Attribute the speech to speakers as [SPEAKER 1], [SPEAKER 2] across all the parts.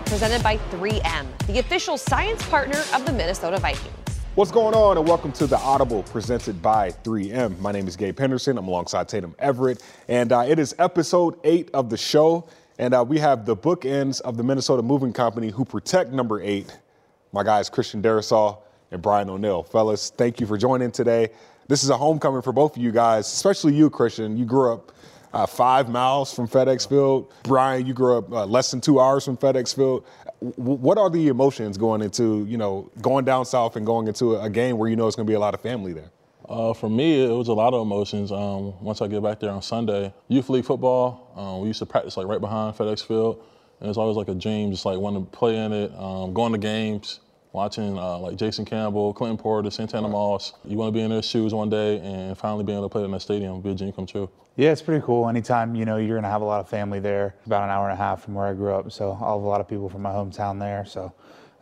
[SPEAKER 1] presented by 3M, the official science partner of the Minnesota Vikings.
[SPEAKER 2] What's going on, and welcome to the Audible presented by 3M. My name is Gabe Henderson. I'm alongside Tatum Everett, and uh, it is episode eight of the show. And uh, we have the bookends of the Minnesota Moving Company who protect number eight. My guys, Christian Darrisaw and Brian O'Neill. Fellas, thank you for joining today. This is a homecoming for both of you guys, especially you, Christian. You grew up uh, five miles from FedEx Field. Brian, you grew up uh, less than two hours from FedEx Field. W- what are the emotions going into, you know, going down south and going into a game where you know it's going to be a lot of family there?
[SPEAKER 3] Uh, for me, it was a lot of emotions. Um, once I get back there on Sunday, youth league football. Um, we used to practice like right behind FedEx Field, and it's always like a dream, just like wanting to play in it, um, going to games, watching uh, like Jason Campbell, Clinton Portis, Santana Moss. You want to be in their shoes one day, and finally being able to play in that stadium, be a dream come true.
[SPEAKER 4] Yeah, it's pretty cool. Anytime you know you're gonna have a lot of family there. About an hour and a half from where I grew up, so I'll have a lot of people from my hometown there. So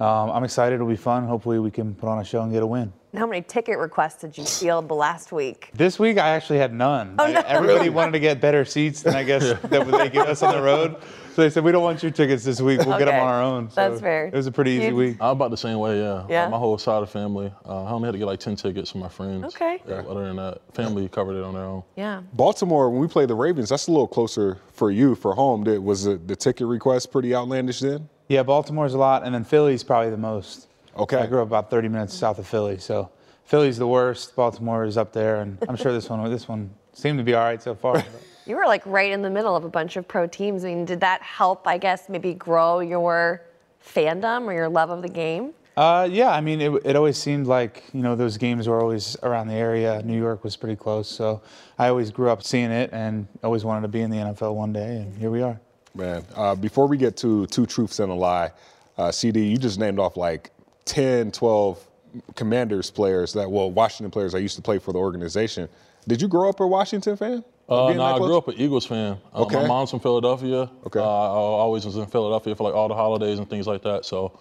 [SPEAKER 4] um, I'm excited. It'll be fun. Hopefully, we can put on a show and get a win.
[SPEAKER 1] How many ticket requests did you field last week?
[SPEAKER 4] This week, I actually had none.
[SPEAKER 1] Oh, no.
[SPEAKER 4] Everybody wanted to get better seats than I guess that they give us on the road. So they said, we don't want your tickets this week. We'll get them on our own. So
[SPEAKER 1] That's fair.
[SPEAKER 4] It was a pretty easy
[SPEAKER 1] You-
[SPEAKER 4] week.
[SPEAKER 3] I'm about the same way, yeah.
[SPEAKER 1] Yeah?
[SPEAKER 3] My whole side of the family. Uh, I only had to get like 10 tickets from my friends.
[SPEAKER 1] Okay.
[SPEAKER 3] Yeah, other than that, family covered it on their own.
[SPEAKER 1] Yeah.
[SPEAKER 2] Baltimore, when we play the Ravens, that's a little closer for you for home. Did, was the, the ticket request pretty outlandish then?
[SPEAKER 4] Yeah, Baltimore's a lot, and then Philly's probably the most.
[SPEAKER 2] Okay.
[SPEAKER 4] I grew up about 30 minutes south of Philly, so Philly's the worst. Baltimore is up there, and I'm sure this one this one seemed to be all right so far.
[SPEAKER 1] You were like right in the middle of a bunch of pro teams. I mean, did that help, I guess, maybe grow your fandom or your love of the game?
[SPEAKER 4] Uh, yeah, I mean, it, it always seemed like, you know, those games were always around the area. New York was pretty close. So I always grew up seeing it and always wanted to be in the NFL one day. And here we are.
[SPEAKER 2] Man, uh, before we get to two truths and a lie, uh, CD, you just named off like 10, 12 Commanders players that, well, Washington players I used to play for the organization. Did you grow up a Washington fan?
[SPEAKER 3] Uh, no, I grew up an Eagles fan. Uh,
[SPEAKER 2] Okay.
[SPEAKER 3] My mom's from Philadelphia.
[SPEAKER 2] Okay.
[SPEAKER 3] Uh, I always was in Philadelphia for like all the holidays and things like that. So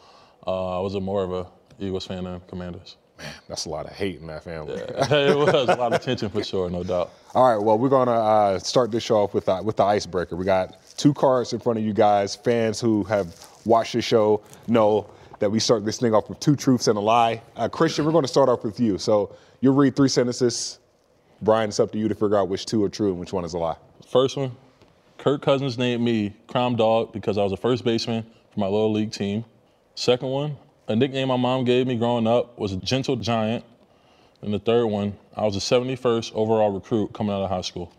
[SPEAKER 3] uh, I was a more of a Eagles fan than Commanders.
[SPEAKER 2] Man, that's a lot of hate in that family.
[SPEAKER 3] it was a lot of tension for sure, no doubt.
[SPEAKER 2] All right, well, we're gonna uh, start this show off with uh, with the icebreaker. We got two cards in front of you guys. Fans who have watched the show know that we start this thing off with two truths and a lie. Uh, Christian, we're going to start off with you. So you'll read three sentences. Brian, it's up to you to figure out which two are true and which one is a lie.
[SPEAKER 3] First one, Kirk Cousins named me Crime Dog because I was a first baseman for my little league team. Second one, a nickname my mom gave me growing up was Gentle Giant. And the third one, I was a 71st overall recruit coming out of high school.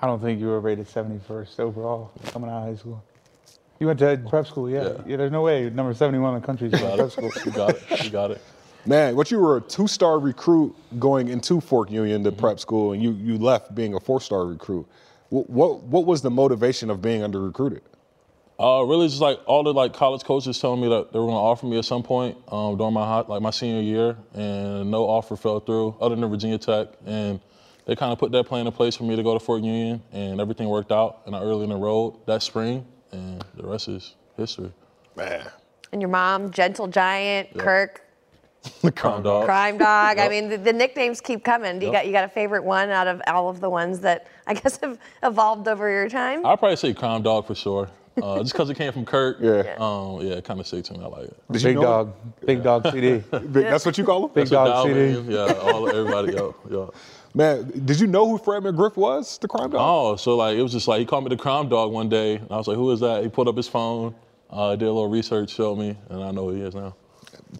[SPEAKER 4] I don't think you were rated 71st overall coming out of high school. You went to prep school, yeah.
[SPEAKER 3] Yeah.
[SPEAKER 4] yeah. There's no way number 71 in the country is going to prep school.
[SPEAKER 3] You got it. You got it.
[SPEAKER 2] Man, what you were a two-star recruit going into Fork Union to prep school, and you you left being a four-star recruit. What what, what was the motivation of being under recruited?
[SPEAKER 3] Uh, really, just like all the like college coaches telling me that they were going to offer me at some point um, during my hot, like my senior year, and no offer fell through other than Virginia Tech, and they kind of put that plan in place for me to go to Fork Union, and everything worked out, and I early enrolled that spring, and the rest is history.
[SPEAKER 2] Man,
[SPEAKER 1] And your mom, Gentle Giant, Kirk,
[SPEAKER 3] Crime dog.
[SPEAKER 1] Crime Dog. I mean, the, the nicknames keep coming. Do you
[SPEAKER 3] Yep.
[SPEAKER 1] got you got a favorite one out of all of the ones that I guess have evolved over your time?
[SPEAKER 3] I'd probably say Crime Dog for sure, uh, just because it came from Kirk.
[SPEAKER 2] Yeah.
[SPEAKER 3] Um, yeah, it kind of sticks to me. I like it.
[SPEAKER 2] Did
[SPEAKER 4] Big
[SPEAKER 2] know-
[SPEAKER 4] dog. Big dog CD.
[SPEAKER 2] Big- That's what you call him?
[SPEAKER 4] Big
[SPEAKER 3] So
[SPEAKER 4] dog CD.
[SPEAKER 3] Dalvin, Yeah, all everybody. Yo, yo.
[SPEAKER 2] Man, did you know who Fred McGriff was, the crime dog?
[SPEAKER 3] Oh, so like it was just like he called me the crime dog one day, and I was like, "Who is that?" He pulled up his phone, uh, did a little research, showed me, and I know who he is now.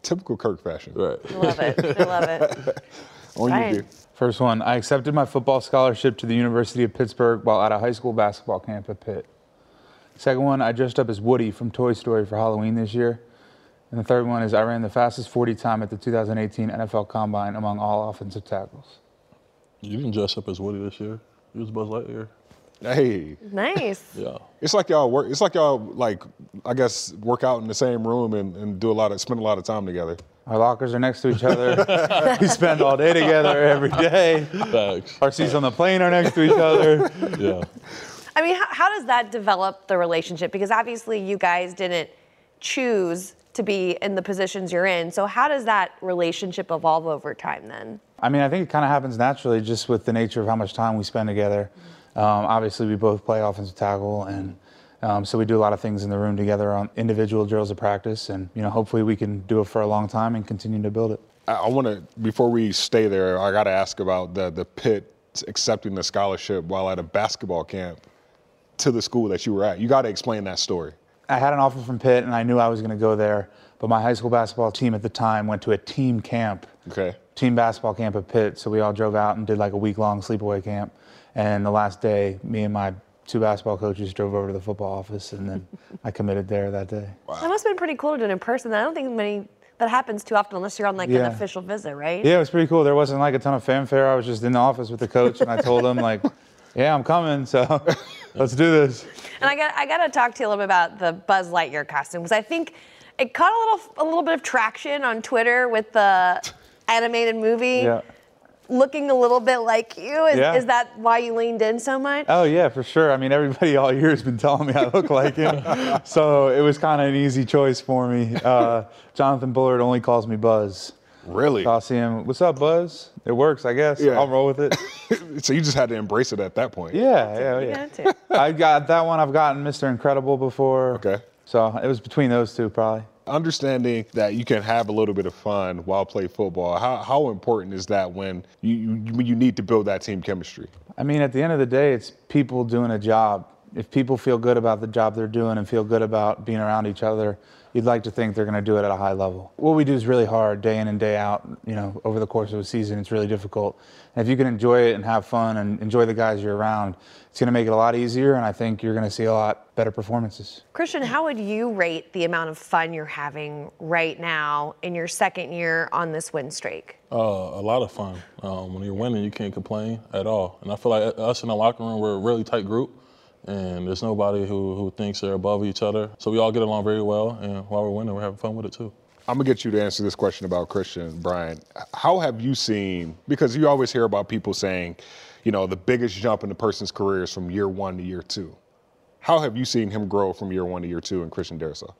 [SPEAKER 2] Typical Kirk fashion.
[SPEAKER 3] Right.
[SPEAKER 1] I love it. I love it.
[SPEAKER 2] On
[SPEAKER 1] Right.
[SPEAKER 2] you, dude.
[SPEAKER 4] First one, I accepted my football scholarship to the University of Pittsburgh while at a high school basketball camp at Pitt. Second one, I dressed up as Woody from Toy Story for Halloween this year. And the third one is I ran the fastest 40 time at the 2018 NFL Combine among all offensive tackles.
[SPEAKER 3] You didn't dress up as Woody this year. You was Buzz Lightyear.
[SPEAKER 2] Hey,
[SPEAKER 1] Nice.
[SPEAKER 3] Yeah.
[SPEAKER 2] it's like y'all work. It's like y'all like, I guess, work out in the same room and, and do a lot of spend a lot of time together.
[SPEAKER 4] Our lockers are next to each other. we spend all day together every day.
[SPEAKER 3] Facts.
[SPEAKER 4] Our seats on the plane are next to each other.
[SPEAKER 3] Yeah.
[SPEAKER 1] I mean, how, how does that develop the relationship? Because obviously you guys didn't choose to be in the positions you're in. So how does that relationship evolve over time then?
[SPEAKER 4] I mean, I think it kind of happens naturally just with the nature of how much time we spend together. Um, obviously, we both play offensive tackle, and Um, so we do a lot of things in the room together on individual drills of practice, and you know, hopefully we can do it for a long time and continue to build it.
[SPEAKER 2] I, I want to before we stay there. I got to ask about the the Pitt accepting the scholarship while at a basketball camp to the school that you were at. You got to explain that story.
[SPEAKER 4] I had an offer from Pitt, and I knew I was going to go there. But my high school basketball team at the time went to a team camp,
[SPEAKER 2] Okay.
[SPEAKER 4] team basketball camp at Pitt. So we all drove out and did like a week long sleepaway camp. And the last day, me and my two basketball coaches drove over to the football office, and then I committed there that day.
[SPEAKER 1] That must have been pretty cool to do it in person. I don't think many that happens too often unless you're on like
[SPEAKER 4] Yeah.
[SPEAKER 1] an official visit, right?
[SPEAKER 4] Yeah, it was pretty cool. There wasn't like a ton of fanfare. I was just in the office with the coach, and I told him like, "Yeah, I'm coming. So let's do this."
[SPEAKER 1] And I got I got to talk to you a little bit about the Buzz Lightyear costume because I think it caught a little a little bit of traction on Twitter with the animated movie
[SPEAKER 4] Yeah.
[SPEAKER 1] looking a little bit like you. Is,
[SPEAKER 4] Yeah.
[SPEAKER 1] is that why you leaned in so much?
[SPEAKER 4] Oh yeah, for sure. I mean, everybody all year has been telling me I look like him, so it was kind of an easy choice for me. Uh, Jonathan Bullard only calls me Buzz.
[SPEAKER 2] Really?
[SPEAKER 4] So I'll see him. What's up, Buzz? It works, I guess.
[SPEAKER 2] Yeah.
[SPEAKER 4] I'll roll with it.
[SPEAKER 2] so you just had to embrace it at that point.
[SPEAKER 4] Yeah, yeah, yeah. I got that one. I've gotten Mr. Incredible before.
[SPEAKER 2] Okay.
[SPEAKER 4] So it was between those two, probably.
[SPEAKER 2] Understanding that you can have a little bit of fun while play football. How how important is that when you you, when you need to build that team chemistry?
[SPEAKER 4] I mean, at the end of the day, it's people doing a job. If people feel good about the job they're doing and feel good about being around each other, you'd like to think they're going to do it at a high level. What we do is really hard, day in and day out. You know, over the course of a season, it's really difficult. And if you can enjoy it and have fun and enjoy the guys you're around, it's going to make it a lot easier. And I think you're going to see a lot better performances.
[SPEAKER 1] Christian, how would you rate the amount of fun you're having right now in your second year on this win streak?
[SPEAKER 3] Uh, a lot of fun. Um, when you're winning, you can't complain at all. And I feel like us in the locker room, we're a really tight group, and there's nobody who, who thinks they're above each other. So we all get along very well, and while we're winning, we're having fun with it too.
[SPEAKER 2] I'm gonna get you to answer this question about Christian Brian. How have you seen? Because you always hear about people saying, you know, the biggest jump in a person's career is from year one to year two. How have you seen him grow from year one to year two in Christian Darrisaw?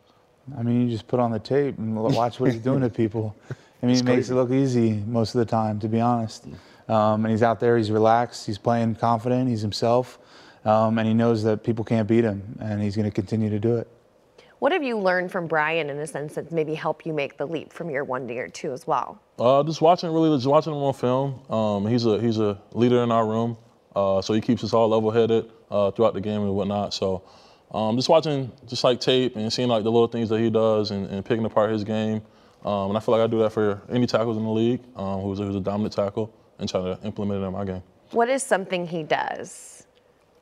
[SPEAKER 4] I mean, you just put on the tape and watch what he's doing to people. I mean, it makes
[SPEAKER 2] crazy.
[SPEAKER 4] it look easy most of the time, to be honest. Um, and he's out there, he's relaxed, he's playing confident, he's himself, um, and he knows that people can't beat him, and he's going to continue to do it.
[SPEAKER 1] What have you learned from Brian in a sense that maybe help you make the leap from year one to year two as well?
[SPEAKER 3] Uh, just watching, really, just watching him on film. Um, he's a he's a leader in our room, uh, so he keeps us all level-headed uh, throughout the game and whatnot. So, um, just watching, just like tape and seeing like the little things that he does and, and picking apart his game. Um, and I feel like I do that for any tackles in the league um, who's, a, who's a dominant tackle and try to implement it in my game.
[SPEAKER 1] What is something he does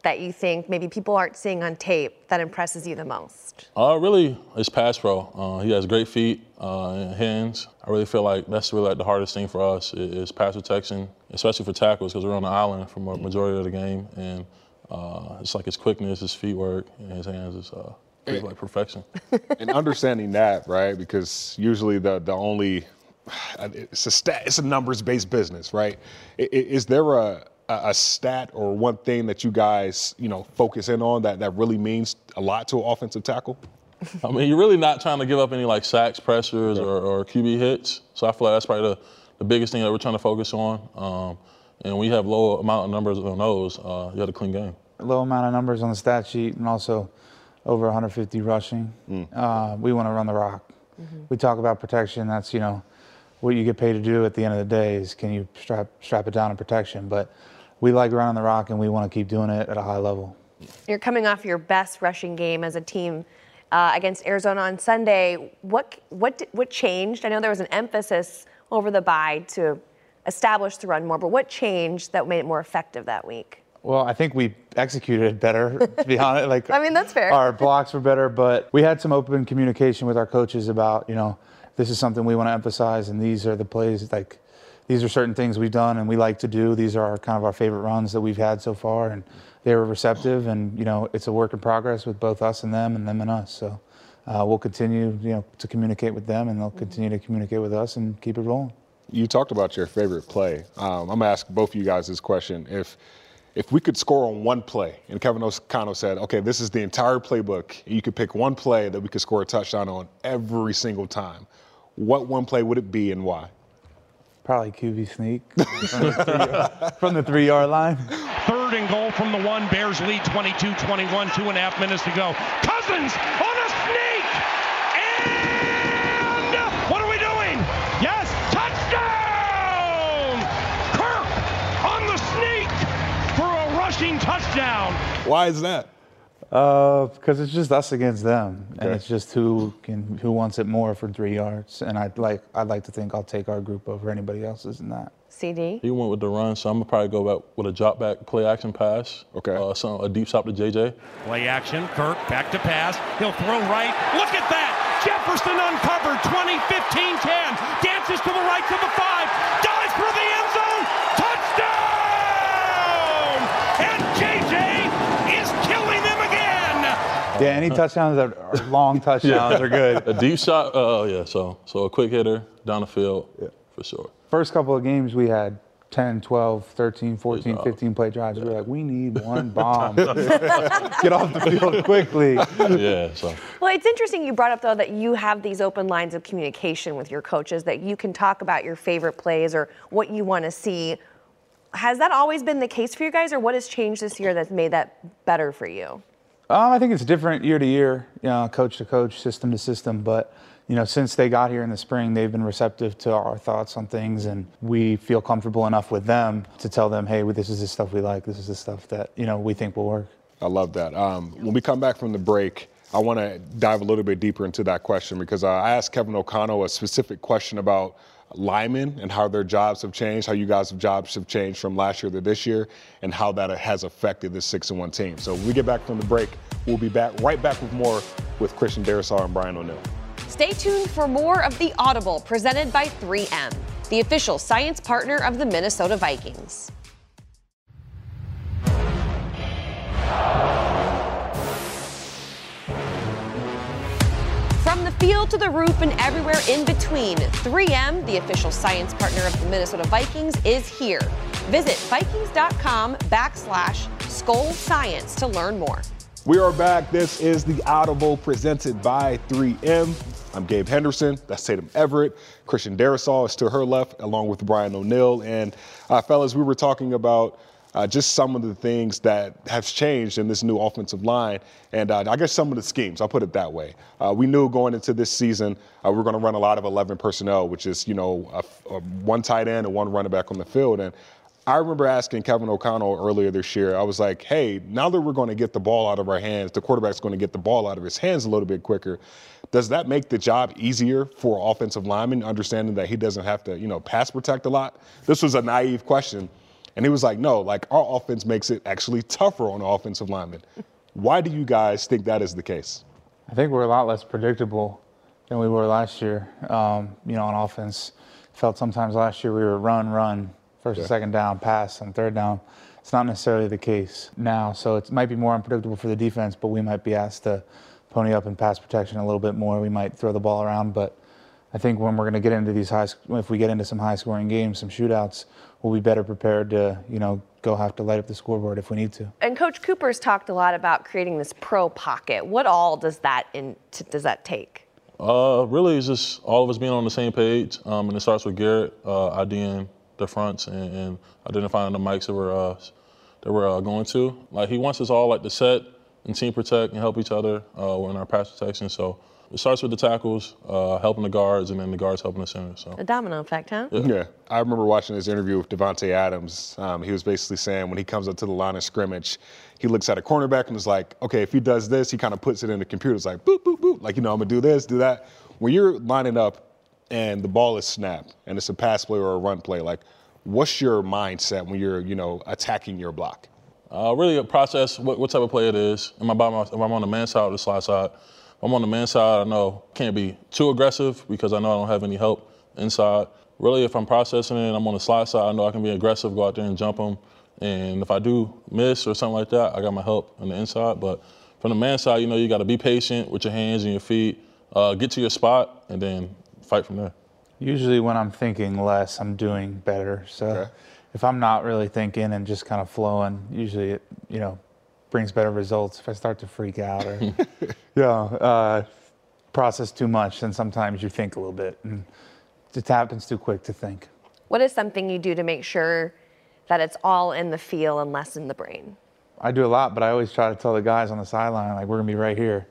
[SPEAKER 1] that you think maybe people aren't seeing on tape that impresses you the most?
[SPEAKER 3] Uh, really, it's pass pro. Uh, he has great feet uh, and hands. I really feel like that's really like the hardest thing for us is pass protection, especially for tackles because we're on the island for a majority of the game, and uh, it's like his quickness, his feet work, and his hands is uh, it's like perfection.
[SPEAKER 2] and understanding that, right? Because usually the the only it's a stat, it's a numbers based business, right? I- i- Is there a a a stat or one thing that you guys you know focus in on that that really means a lot to an offensive tackle?
[SPEAKER 3] I mean, you're really not trying to give up any like sacks, pressures, or, or QB hits. So I feel like that's probably the, the biggest thing that we're trying to focus on. Um, and when you have low amount of numbers on those, uh, you had a clean game.
[SPEAKER 4] Low amount of numbers on the stat sheet, and also over 150 rushing. Uh, we want to run the rock. We talk about protection. That's you know what you get paid to do at the end of the day is can you strap strap it down in protection. But we like running the rock, and we want to keep doing it at a high level.
[SPEAKER 1] You're coming off your best rushing game as a team uh, against Arizona on Sunday. What what di- what changed? I know there was an emphasis over the bye to establish the run more, but what changed that made it more effective that week?
[SPEAKER 4] Well, I think we executed it better, to be honest. Like,
[SPEAKER 1] I mean, that's fair.
[SPEAKER 4] Our blocks were better, but we had some open communication with our coaches about, you know, this is something we want to emphasize, and these are the plays. Like, these are certain things we've done and we like to do. These are our, kind of our favorite runs that we've had so far, and they were receptive. And you know, it's a work in progress with both us and them, and them and us. So. Uh, we'll continue, you know, to communicate with them, and they'll continue to communicate with us, and keep it rolling.
[SPEAKER 2] You talked about your favorite play. Um, I'm gonna ask both of you guys this question. If if we could score on one play, and Kevin O'Connell said, okay, this is the entire playbook, and you could pick one play that we could score a touchdown on every single time, what one play would it be and why?
[SPEAKER 4] Probably QB sneak from the three, from the three yard line.
[SPEAKER 5] Third Third and goal from the one. Bears lead 22 21, two and a half minutes to go. Cousins on a sneak! And what are we doing? Yes, touchdown! Kirk on the sneak for a rushing touchdown.
[SPEAKER 2] Why is that?
[SPEAKER 4] Uh, because it's just us against them, and it's just who can who wants it more for three yards. And I'd like I'd like to think I'll take our group over anybody else's in that.
[SPEAKER 1] CD.
[SPEAKER 3] He went with the run, so I'm gonna probably go back with a drop back play action pass.
[SPEAKER 2] Okay.
[SPEAKER 3] Uh, some, a deep stop to JJ.
[SPEAKER 5] Play action. Kirk back to pass. He'll throw right. Look at that. Jefferson uncovered. 20, 15, 10. Dances to the right to the five. Dives for the end zone. Touchdown! And JJ is killing them again.
[SPEAKER 4] Yeah, any touchdowns that are long touchdowns are good.
[SPEAKER 3] A deep shot. Uh, yeah. So so a quick hitter down the field yeah. for sure.
[SPEAKER 4] First couple of games we had 10, 12, 13, 14,
[SPEAKER 3] job.
[SPEAKER 4] 15 play drives. We were like, we need one bomb. Get off the field quickly.
[SPEAKER 3] Yeah. So
[SPEAKER 1] Well, it's interesting you brought up though that you have these open lines of communication with your coaches that you can talk about your favorite plays or what you want to see. Has that always been the case for you guys, or what has changed this year that's made that better for you?
[SPEAKER 4] Um, I think it's different year to year, you know, coach to coach, system to system. But you know, since they got here in the spring, they've been receptive to our thoughts on things, and we feel comfortable enough with them to tell them, hey, this is the stuff we like. This is the stuff that you know we think will work.
[SPEAKER 2] I love that. Um, when we come back from the break, I want to dive a little bit deeper into that question because I asked Kevin O'Connell a specific question about linemen and how their jobs have changed, how you guys' jobs have changed from last year to this year, and how that has affected this six and one team. So when we get back from the break, we'll be back right back with more with Christian Darrisaw and Brian O'Neill.
[SPEAKER 1] Stay tuned for more of The Audible presented by 3M, the official science partner of the Minnesota Vikings. Field to the roof and everywhere in between, 3M, the official science partner of the Minnesota Vikings, is here. Visit Vikings.com backslash Skull Science to learn more.
[SPEAKER 2] We are back. This is the Audible presented by 3M. I'm Gabe Henderson. That's Tatum Everett. Christian Darrisaw is to her left, along with Brian O'Neill. And uh, fellas, we were talking about uh, just some of the things that have changed in this new offensive line, and uh, I guess some of the schemes. I'll put it that way. Uh, we knew going into this season uh, we are going to run a lot of 11 personnel, which is you know a, a one tight end and one running back on the field, and I remember asking Kevin O'Connell earlier this year, I was like, hey, now that we're going to get the ball out of our hands, the quarterback's going to get the ball out of his hands a little bit quicker. Does that make the job easier for offensive linemen, understanding that he doesn't have to, you know, pass protect a lot? This was a naive question. And he was like, no, like our offense makes it actually tougher on offensive linemen. Why do you guys think that is the case?
[SPEAKER 4] I think we're a lot less predictable than we were last year. Um, you know, on offense, felt sometimes last year we were run, run, first and second down, pass, and third down. It's not necessarily the case now, so it might be more unpredictable for the defense, but we might be asked to pony up in pass protection a little bit more. We might throw the ball around, but I think when we're going to get into these high, if we get into some high-scoring games, some shootouts, we'll be better prepared to, you know, go have to light up the scoreboard if we need to.
[SPEAKER 1] And Coach Kuper's talked a lot about creating this pro pocket. What all does that in, t- does that take?
[SPEAKER 3] Uh, really, it's just all of us being on the same page, um, and it starts with Garrett uh, IDing the fronts and, and identifying the mics that we're uh, that we're uh, going to. Like he wants us all like to set and team protect and help each other uh, in our pass protection. So it starts with the tackles, uh, helping the guards, and then the guards helping the center. So
[SPEAKER 1] A domino effect, huh?
[SPEAKER 2] Yeah, I remember watching this interview with Davante Adams. Um, he was basically saying when he comes up to the line of scrimmage, he looks at a cornerback and is like, okay, if he does this, he kind of puts it in the computer. It's like boop, boop, boop. Like, you know, I'm gonna do this, do that. When you're lining up and the ball is snapped and it's a pass play or a run play, like, what's your mindset when you're, you know, attacking your block?
[SPEAKER 3] Uh, really a process what, what type of play it is. Am I by my, if I'm on the man side or the slide side? I'm on the man side, I know can't be too aggressive because I know I don't have any help inside. Really, if I'm processing it, and I'm on the slide side. I know I can be aggressive, go out there and jump them. And if I do miss or something like that, I got my help on the inside. But from the man side, you know, you got to be patient with your hands and your feet. Uh, get to your spot and then fight from there.
[SPEAKER 4] Usually, when I'm thinking less, I'm doing better. So,
[SPEAKER 2] Okay.
[SPEAKER 4] if I'm not really thinking and just kind of flowing, usually it, you know, brings better results. If I start to freak out or, you know, uh, process too much, then sometimes you think a little bit, and it happens too quick to think.
[SPEAKER 1] What is something you do to make sure that it's all in the feel and less in the brain?
[SPEAKER 4] I do a lot, but I always try to tell the guys on the sideline, like, we're going to be right here.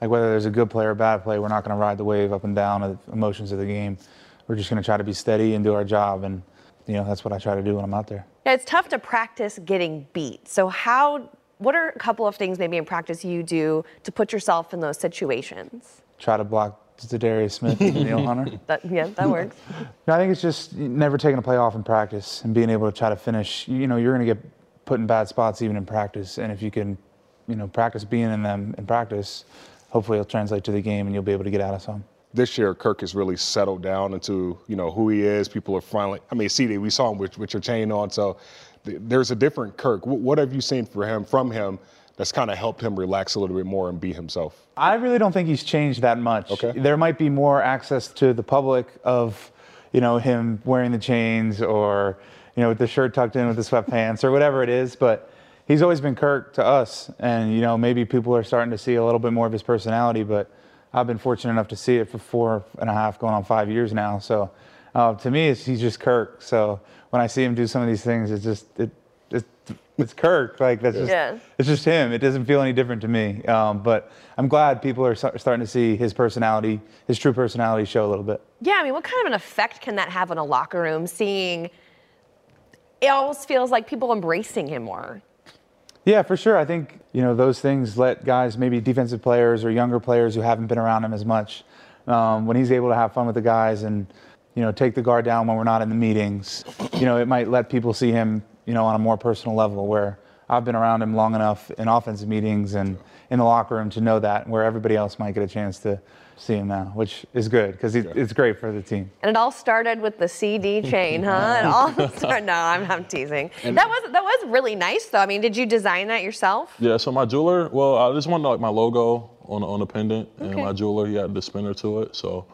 [SPEAKER 4] Like, whether there's a good play or a bad play, we're not going to ride the wave up and down of the emotions of the game. We're just going to try to be steady and do our job. And, you know, that's what I try to do when I'm out there.
[SPEAKER 1] Yeah, it's tough to practice getting beat. So how? What are a couple of things maybe in practice you do to put yourself in those situations?
[SPEAKER 4] Try to block Darius Smith and Danielle Hunter.
[SPEAKER 1] That yeah, that works.
[SPEAKER 4] No, I think it's just never taking a play off in practice and being able to try to finish. You know, you're going to get put in bad spots even in practice, and if you can, you know, practice being in them in practice, hopefully it'll translate to the game and you'll be able to get out of some.
[SPEAKER 2] This year, Kirk has really settled down into you know who he is. People are finally. I mean, CD, we saw him with, with your chain on, so th- there's a different Kirk. What, have you seen for him from him that's kind of helped him relax a little bit more and be himself?
[SPEAKER 4] I really don't think he's changed that much.
[SPEAKER 2] Okay.
[SPEAKER 4] There might be more access to the public of, you know, him wearing the chains or, you know, with the shirt tucked in with the sweatpants or whatever it is, but he's always been Kirk to us. And, you know, maybe people are starting to see a little bit more of his personality, but I've been fortunate enough to see it for four and a half, going on five years now. So uh, to me, it's, he's just Kirk. So when I see him do some of these things, it's just, it, it's, it's Kirk. Like that's just,
[SPEAKER 1] Yeah.
[SPEAKER 4] it's just him. It doesn't feel any different to me. Um, but I'm glad people are sta- starting to see his personality, his true personality show a little bit.
[SPEAKER 1] Yeah, I mean, what kind of an effect can that have on a locker room? Seeing it almost feels like people embracing him more.
[SPEAKER 4] Yeah, for sure. I think you know those things let guys, maybe defensive players or younger players who haven't been around him as much, um, when he's able to have fun with the guys and you know take the guard down when we're not in the meetings, you know it might let people see him you know on a more personal level. Where I've been around him long enough in offensive meetings and in the locker room to know that, where everybody else might get a chance to see him now, which is good because it's great for the team.
[SPEAKER 1] And it all started with the CD chain, huh? It all started. No, I'm, I'm teasing. that was that was really nice, though. I mean, did you design that yourself?
[SPEAKER 3] Yeah, so my jeweler, well, I just wanted like my logo on on the pendant, and my jeweler he had the spinner to it, so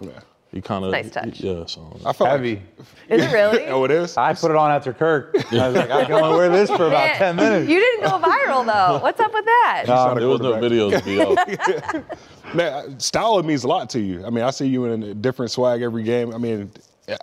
[SPEAKER 3] he kind of
[SPEAKER 1] Nice touch.
[SPEAKER 3] Yeah, so
[SPEAKER 2] I felt
[SPEAKER 4] Heavy.
[SPEAKER 2] Like,
[SPEAKER 1] Is it really?
[SPEAKER 2] oh, it is.
[SPEAKER 4] I put it on after Kirk. I was like, I can only wear this for about 10 minutes.
[SPEAKER 1] You didn't go viral though. What's up with that?
[SPEAKER 4] No,
[SPEAKER 3] there was no videos to be out.
[SPEAKER 2] Man, style means a lot to you. I mean, I see you in a different swag every game. I mean,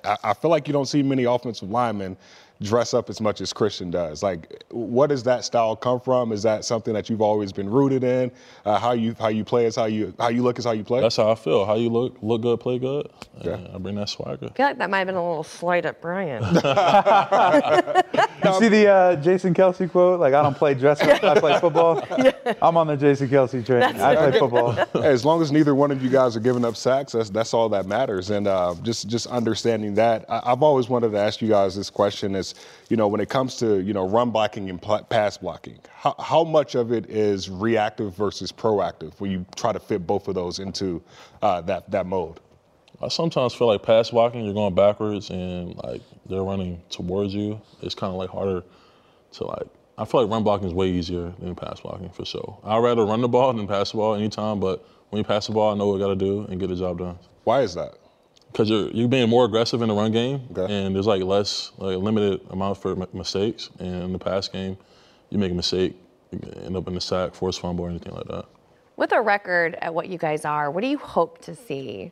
[SPEAKER 2] I, I feel like you don't see many offensive linemen dress up as much as Christian does. Like, what does that style come from? Is that something that you've always been rooted in? Uh, how you how you play is how you how you look is how you play.
[SPEAKER 3] That's how I feel. How you look, look good, play good.
[SPEAKER 2] Yeah.
[SPEAKER 3] I bring that swagger.
[SPEAKER 1] I feel like that might have been a little slight at Brian.
[SPEAKER 4] You see the uh, Jason Kelce quote? Like, I don't play dress up, I play football. I'm on the Jason Kelce train. I play football.
[SPEAKER 2] Hey, as long as neither one of you guys are giving up sacks, that's that's all that matters. And uh, just just understanding that, I, I've always wanted to ask you guys this question: is you know when it comes to you know run blocking and pl- pass blocking, how, how much of it is reactive versus proactive? When you try to fit both of those into uh, that that mode.
[SPEAKER 3] I sometimes feel like pass blocking, you're going backwards and like they're running towards you. It's kind of like harder to like. I feel like run blocking is way easier than pass blocking for sure. I'd rather run the ball than pass the ball anytime, but when you pass the ball, I know what I got to do and get the job done.
[SPEAKER 2] Why is that?
[SPEAKER 3] Because you're you're being more aggressive in the run game,
[SPEAKER 2] Okay.
[SPEAKER 3] and there's like less like limited amount for m- mistakes. And in the pass game, you make a mistake, you end up in the sack, force fumble, or anything like that.
[SPEAKER 1] With a record at what you guys are, what do you hope to see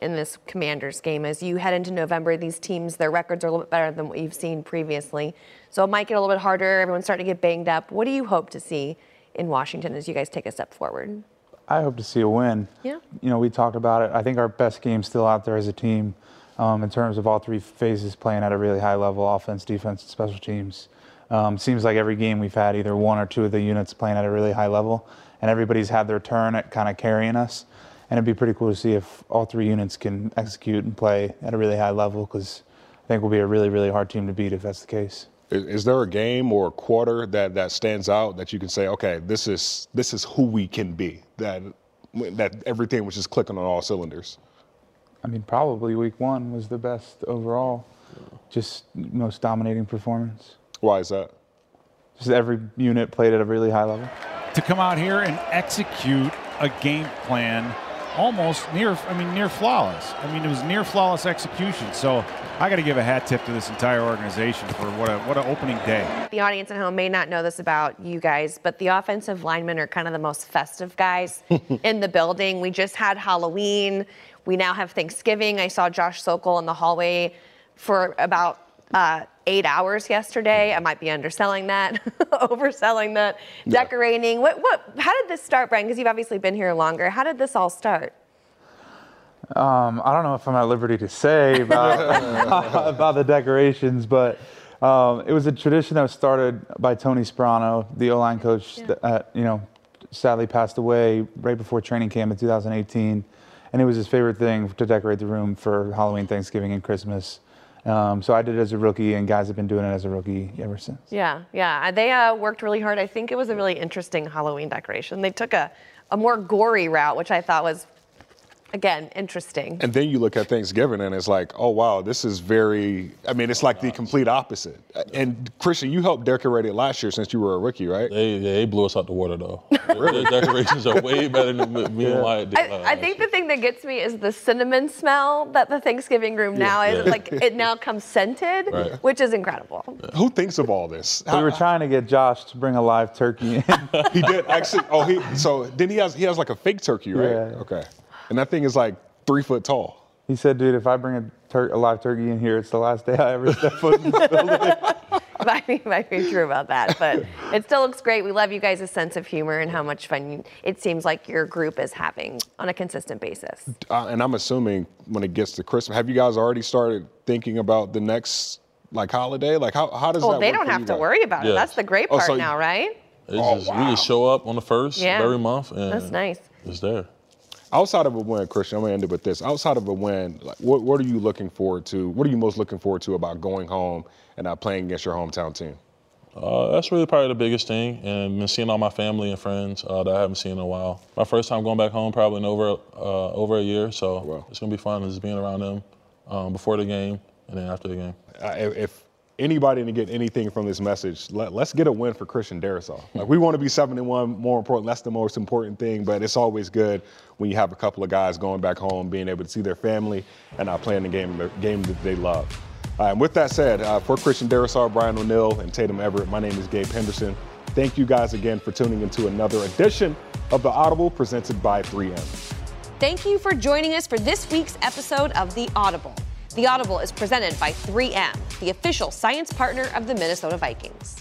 [SPEAKER 1] in this Commanders game as you head into November? These teams, their records are a little bit better than what you've seen previously. So it might get a little bit harder. Everyone's starting to get banged up. What do you hope to see in Washington as you guys take a step forward?
[SPEAKER 4] I hope to see a win.
[SPEAKER 1] Yeah.
[SPEAKER 4] You know, we talked about it. I think our best game's still out there as a team um, in terms of all three phases playing at a really high level offense, defense, and special teams. Um, seems like every game we've had either one or two of the units playing at a really high level, and everybody's had their turn at kind of carrying us. And it'd be pretty cool to see if all three units can execute and play at a really high level because I think we'll be a really, really hard team to beat if that's the case.
[SPEAKER 2] Is, is there a game or a quarter that, that stands out that you can say, okay, this is this is who we can be? That that everything was just clicking on all cylinders.
[SPEAKER 4] I mean, probably week one was the best overall, just most dominating performance.
[SPEAKER 2] Why is that?
[SPEAKER 4] Just every unit played at a really high level.
[SPEAKER 5] to come out here and execute a game plan almost near I mean near flawless. I mean it was near flawless execution. So I got to give a hat tip to this entire organization for what a what an opening day.
[SPEAKER 1] The audience at home may not know this about you guys, but the offensive linemen are kind of the most festive guys in the building. We just had Halloween. We now have Thanksgiving. I saw Josh Sokol in the hallway for about uh, eight hours yesterday. I might be underselling that, overselling that. Decorating. What? What? How did this start, Brian? Because you've obviously been here longer. How did this all start?
[SPEAKER 4] Um, I don't know if I'm at liberty to say about, about the decorations, but um, it was a tradition that was started by Tony Sparano, the O-line coach that, you know, sadly passed away right before training camp in 2018. And it was his favorite thing to decorate the room for Halloween, Thanksgiving, and Christmas. Um, so I did it as a rookie, and guys have been doing it as a rookie ever since.
[SPEAKER 1] Yeah, yeah. They uh, worked really hard. I think it was a really interesting Halloween decoration. They took a, a more gory route, which I thought was again, interesting.
[SPEAKER 2] And then you look at Thanksgiving and it's like, oh wow, this is very. I mean, it's like the complete opposite. And Christian, you helped decorate it last year since you were a rookie, right?
[SPEAKER 3] They, they blew us out the water though. Their decorations are way better than me and Wyatt did.
[SPEAKER 1] I, I think the thing that gets me is the cinnamon smell that the Thanksgiving room now is.
[SPEAKER 3] Yeah.
[SPEAKER 1] Like it now comes scented,
[SPEAKER 3] Right.
[SPEAKER 1] which is incredible.
[SPEAKER 2] Who thinks of all this?
[SPEAKER 4] We were trying to get Josh to bring a live turkey in.
[SPEAKER 2] he did actually. Oh, he so then he has he has like a fake turkey, right?
[SPEAKER 4] Yeah.
[SPEAKER 2] Okay, and that thing is like three foot tall.
[SPEAKER 4] he said, dude, if I bring a, tur- a live turkey in here, it's the last day I ever step foot in this building.
[SPEAKER 1] might be, might be true about that, but it still looks great. We love you guys' sense of humor and how much fun you, it seems like your group is having on a consistent basis.
[SPEAKER 2] Uh, and I'm assuming when it gets to Christmas, have you guys already started thinking about the next like holiday? Like how how does
[SPEAKER 1] Well,
[SPEAKER 2] that?
[SPEAKER 1] they
[SPEAKER 2] work
[SPEAKER 1] don't have to
[SPEAKER 2] guys?
[SPEAKER 1] worry about it. That's the great
[SPEAKER 2] Oh,
[SPEAKER 1] part
[SPEAKER 2] so-
[SPEAKER 1] now, right?
[SPEAKER 3] It's
[SPEAKER 2] Oh,
[SPEAKER 3] just, We just show up on the first
[SPEAKER 1] Yeah.
[SPEAKER 3] of every month and
[SPEAKER 1] That's nice.
[SPEAKER 3] it's there.
[SPEAKER 2] Outside of a win, Christian, I'm gonna end it with this. Outside of a win, like what what are you looking forward to? What are you most looking forward to about going home and uh, playing against your hometown team?
[SPEAKER 3] Uh, that's really probably the biggest thing, and been seeing all my family and friends uh, that I haven't seen in a while. My first time going back home, probably in over uh, over a year, so
[SPEAKER 2] Wow.
[SPEAKER 3] it's gonna be fun just being around them um, before the game and then after the game.
[SPEAKER 2] Uh, if anybody to get anything from this message, let, let's get a win for Christian Darrisaw. Like we want to be seven and one. More important, that's the most important thing. But it's always good when you have a couple of guys going back home, being able to see their family and uh, playing the game the game that they love. Uh, and with that said, uh, for Christian Darrisaw, Brian O'Neill, and Tatum Everett, my name is Gabe Henderson. Thank you guys again for tuning into another edition of the Audible presented by 3M.
[SPEAKER 1] Thank you for joining us for this week's episode of The Audible. The Audible is presented by 3M, the official science partner of the Minnesota Vikings.